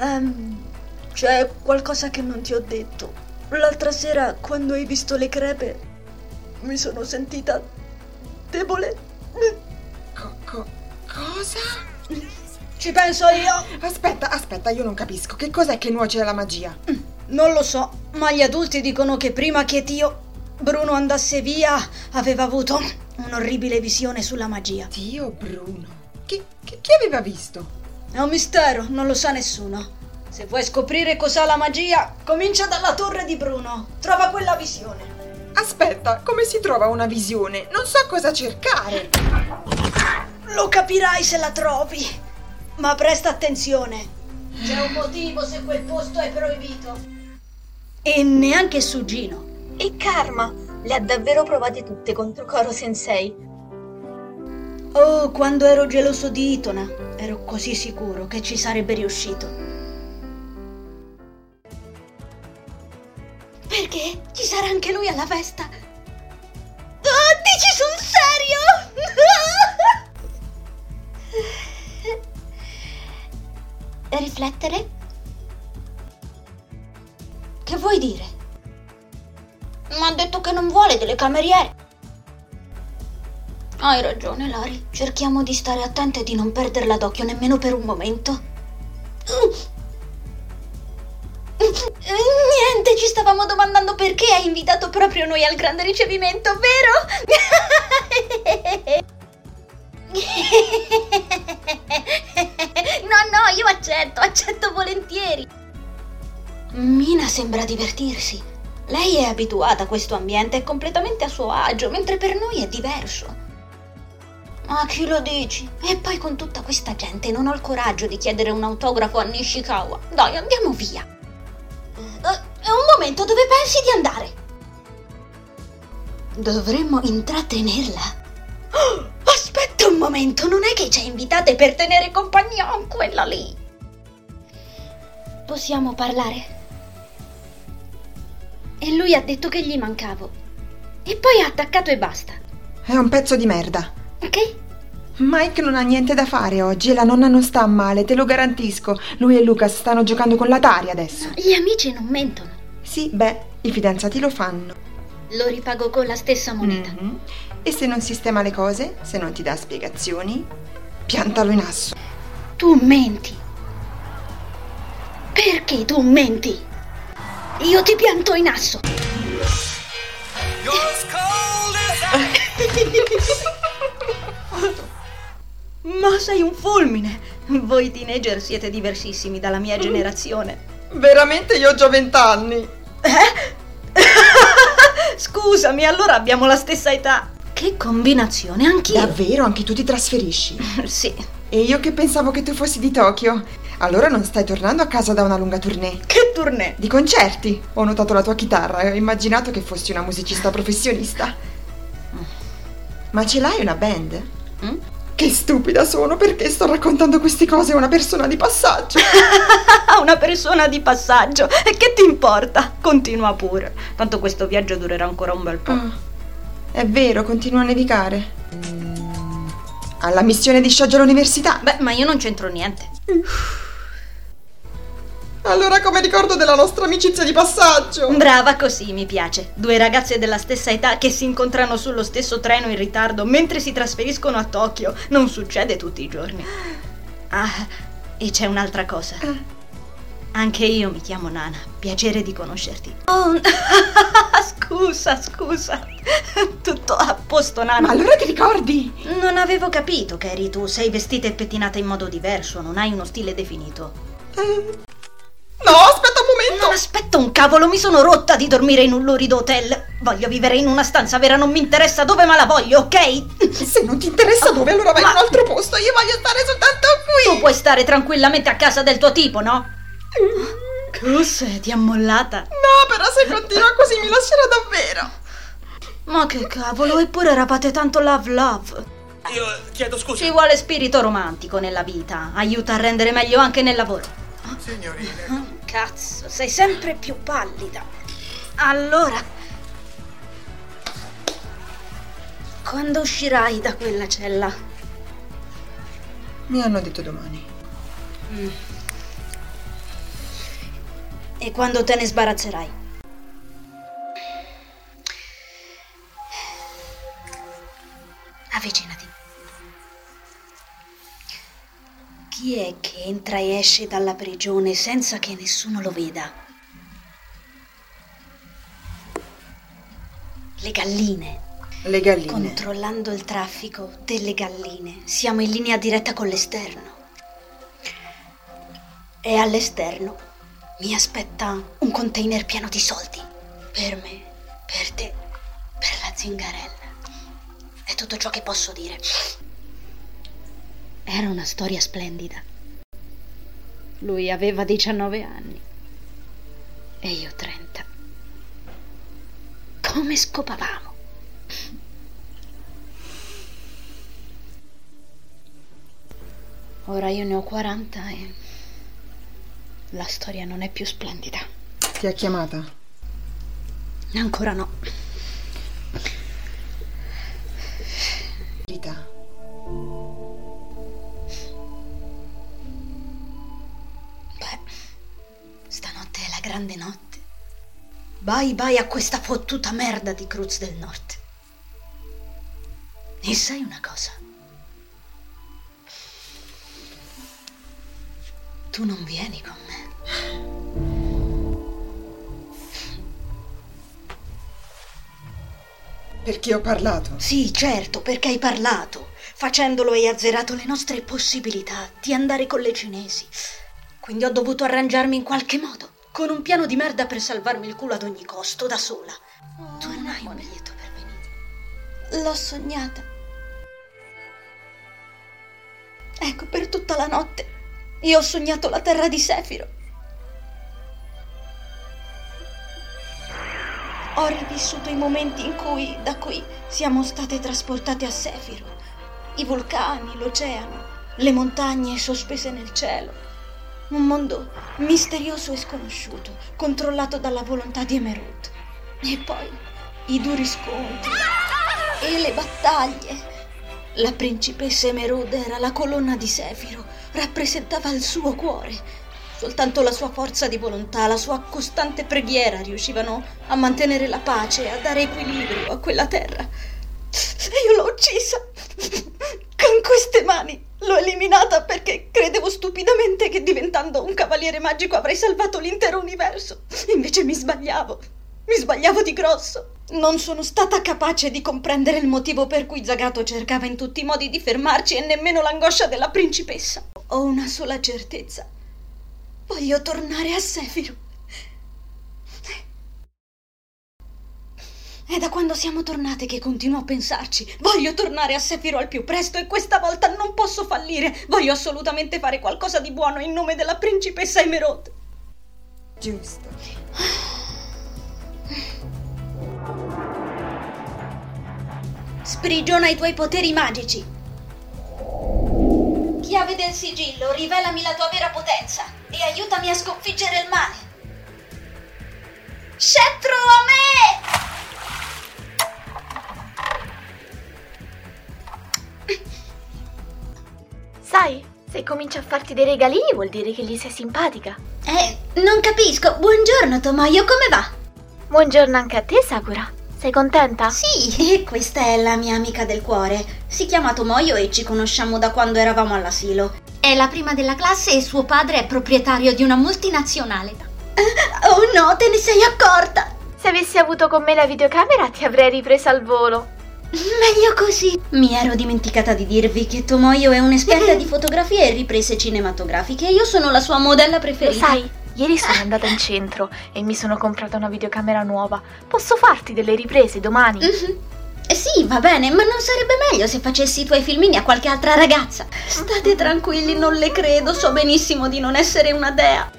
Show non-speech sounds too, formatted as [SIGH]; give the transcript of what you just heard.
Ehm, c'è qualcosa che non ti ho detto. L'altra sera, quando hai visto le crepe, mi sono sentita debole. Co- co- cosa? Ci penso io. Aspetta, aspetta, io non capisco. Che cos'è che nuoce alla magia? Non lo so, ma gli adulti dicono che prima che Dio Bruno andasse via aveva avuto un'orribile visione sulla magia. Dio Bruno. Chi, chi, chi aveva visto? È un mistero, non lo sa nessuno. Se vuoi scoprire cos'ha la magia, comincia dalla torre di Bruno. Trova quella visione. Aspetta, come si trova una visione? Non so cosa cercare. Lo capirai se la trovi. Ma presta attenzione. C'è un motivo se quel posto è proibito. E neanche su Gino. E Karma le ha davvero provate tutte contro Koro Sensei. Oh, quando ero geloso di Itona, ero così sicuro che ci sarebbe riuscito. Perché? Ci sarà anche lui alla festa? Oh, dici sul serio? [LAUGHS] Riflettere? Che vuoi dire? Ma ha detto che non vuole delle cameriere. Hai ragione, Lari. Cerchiamo di stare attente e di non perderla d'occhio nemmeno per un momento. Niente, ci stavamo domandando perché hai invitato proprio noi al grande ricevimento, vero? No, no, io accetto, accetto volentieri. Mina sembra divertirsi. Lei è abituata a questo ambiente, è completamente a suo agio, mentre per noi è diverso. Ma chi lo dici? E poi con tutta questa gente non ho il coraggio di chiedere un autografo a Nishikawa. Dai, andiamo via. È un momento dove pensi di andare? Dovremmo intrattenerla. Oh, [GASPS] aspetta un momento, non è che ci ha invitate per tenere compagnia a quella lì. Possiamo parlare? E lui ha detto che gli mancavo. E poi ha attaccato e basta. È un pezzo di merda. Ok? Mike non ha niente da fare oggi e la nonna non sta male, te lo garantisco. Lui e Lucas stanno giocando con l'Atari adesso. Gli amici non mentono. Sì, beh, i fidanzati lo fanno. Lo ripago con la stessa moneta. Mhm. E se non sistema le cose, se non ti dà spiegazioni, piantalo in asso. Tu menti. Perché tu menti? Io ti pianto in asso. [LAUGHS] Ma sei un fulmine! Voi teenager siete diversissimi dalla mia generazione. Veramente io ho già vent'anni. [LAUGHS] Scusami, allora abbiamo la stessa età. Che combinazione, anch'io. Davvero, anche tu ti trasferisci? [LAUGHS] Sì. E io che pensavo che tu fossi di Tokyo. Allora non stai tornando a casa da una lunga tournée. Che tournée? Di concerti. Ho notato la tua chitarra e ho immaginato che fossi una musicista professionista. [LAUGHS] Ma ce l'hai una band? Mm? Che stupida sono perché sto raccontando queste cose a una persona di passaggio. [LAUGHS] Una persona di passaggio. E che ti importa? Continua pure. Tanto questo viaggio durerà ancora un bel po'. Ah, è vero, continua a nevicare. Alla missione di scioglie all'università. Beh, ma io non c'entro niente. Allora come ricordo della nostra amicizia di passaggio? Brava così, mi piace. Due ragazze della stessa età che si incontrano sullo stesso treno in ritardo mentre si trasferiscono a Tokyo. Non succede tutti i giorni. Ah, e c'è un'altra cosa. Anche io mi chiamo Nana. Piacere di conoscerti. [LAUGHS] Oh, scusa, scusa. Tutto a posto, Nana. Ma allora ti ricordi? Non avevo capito che eri tu. Sei vestita e pettinata in modo diverso. Non hai uno stile definito. Momento. Non aspetta un cavolo, mi sono rotta di dormire in un lurido hotel. Voglio vivere in una stanza vera, non mi interessa dove, ma la voglio, ok? Se non ti interessa dove, allora vai Ma- in un altro posto. Io voglio stare soltanto qui. Tu puoi stare tranquillamente a casa del tuo tipo, no? Cos'è? Ti ha mollata? No, però se continua così mi lascerà davvero. Ma che cavolo, eppure eravate tanto love love. Io chiedo scusa. Ci vuole spirito romantico nella vita, aiuta a rendere meglio anche nel lavoro. Signorine. Cazzo, sei sempre più pallida. Allora, quando uscirai da quella cella? Mi hanno detto domani. E quando te ne sbarazzerai? Avvicinati. Chi è che entra e esce dalla prigione senza che nessuno lo veda? Le galline. Le galline. Controllando il traffico delle galline, siamo in linea diretta con l'esterno. E all'esterno mi aspetta un container pieno di soldi. Per me, per te, per la zingarella. È tutto ciò che posso dire. Era una storia splendida. Lui aveva 19 anni e io 30. Come scopavamo? Ora io ne ho 40 e la storia non è più splendida. Ti ha chiamata? Ancora no. Stanotte è la grande notte. Bye bye a questa fottuta merda di Cruz del Nord. E sai una cosa? Tu non vieni con me. Perché ho parlato? Sì, certo, perché hai parlato. Facendolo hai azzerato le nostre possibilità di andare con le cinesi. Quindi ho dovuto arrangiarmi in qualche modo, con un piano di merda per salvarmi il culo ad ogni costo, da sola. tu non hai un biglietto per venire. L'ho sognata. Ecco, per tutta la notte io ho sognato la terra di Sefiro. Ho rivissuto i momenti in cui da qui siamo state trasportate a Sefiro. I vulcani, l'oceano, le montagne sospese nel cielo. Un mondo misterioso e sconosciuto, controllato dalla volontà di Emerald. E poi i duri scontri e le battaglie. La principessa Emerald era la colonna di Sefiro, rappresentava il suo cuore. Soltanto la sua forza di volontà, la sua costante preghiera riuscivano a mantenere la pace, a dare equilibrio a quella terra. E io l'ho uccisa con queste mani. L'ho eliminata perché credevo stupidamente che diventando un cavaliere magico avrei salvato l'intero universo. Invece mi sbagliavo. Mi sbagliavo di grosso. Non sono stata capace di comprendere il motivo per cui Zagato cercava in tutti i modi di fermarci e nemmeno l'angoscia della principessa. Ho una sola certezza. Voglio tornare a Sefiro. È da quando siamo tornate che continuo a pensarci. Voglio tornare a Sefiro al più presto e questa volta non posso fallire. Voglio assolutamente fare qualcosa di buono in nome della principessa Emerald. Giusto. Sprigiona i tuoi poteri magici. Chiave del sigillo, rivelami la tua vera potenza e aiutami a sconfiggere il male. Scettro Sai, se comincia a farti dei regalini vuol dire che gli sei simpatica. Eh, non capisco. Buongiorno, Tomoyo, come va? Buongiorno anche a te, Sakura. Sei contenta? Sì, [LAUGHS] questa è la mia amica del cuore. Si chiama Tomoyo e ci conosciamo da quando eravamo all'asilo. È la prima della classe e suo padre è proprietario di una multinazionale. Oh no, te ne sei accorta! Se avessi avuto con me la videocamera ti avrei ripresa al volo. Meglio così. Mi ero dimenticata di dirvi che Tomoyo è un'esperta di [LAUGHS] fotografie e riprese cinematografiche e io sono la sua modella Lo preferita. sai, ieri sono [LAUGHS] andata in centro e mi sono comprata una videocamera nuova. Posso farti delle riprese domani? Mhm. Eh Sì, va bene, ma non sarebbe meglio se facessi i tuoi filmini a qualche altra ragazza? State tranquilli, non le credo, so benissimo di non essere una dea.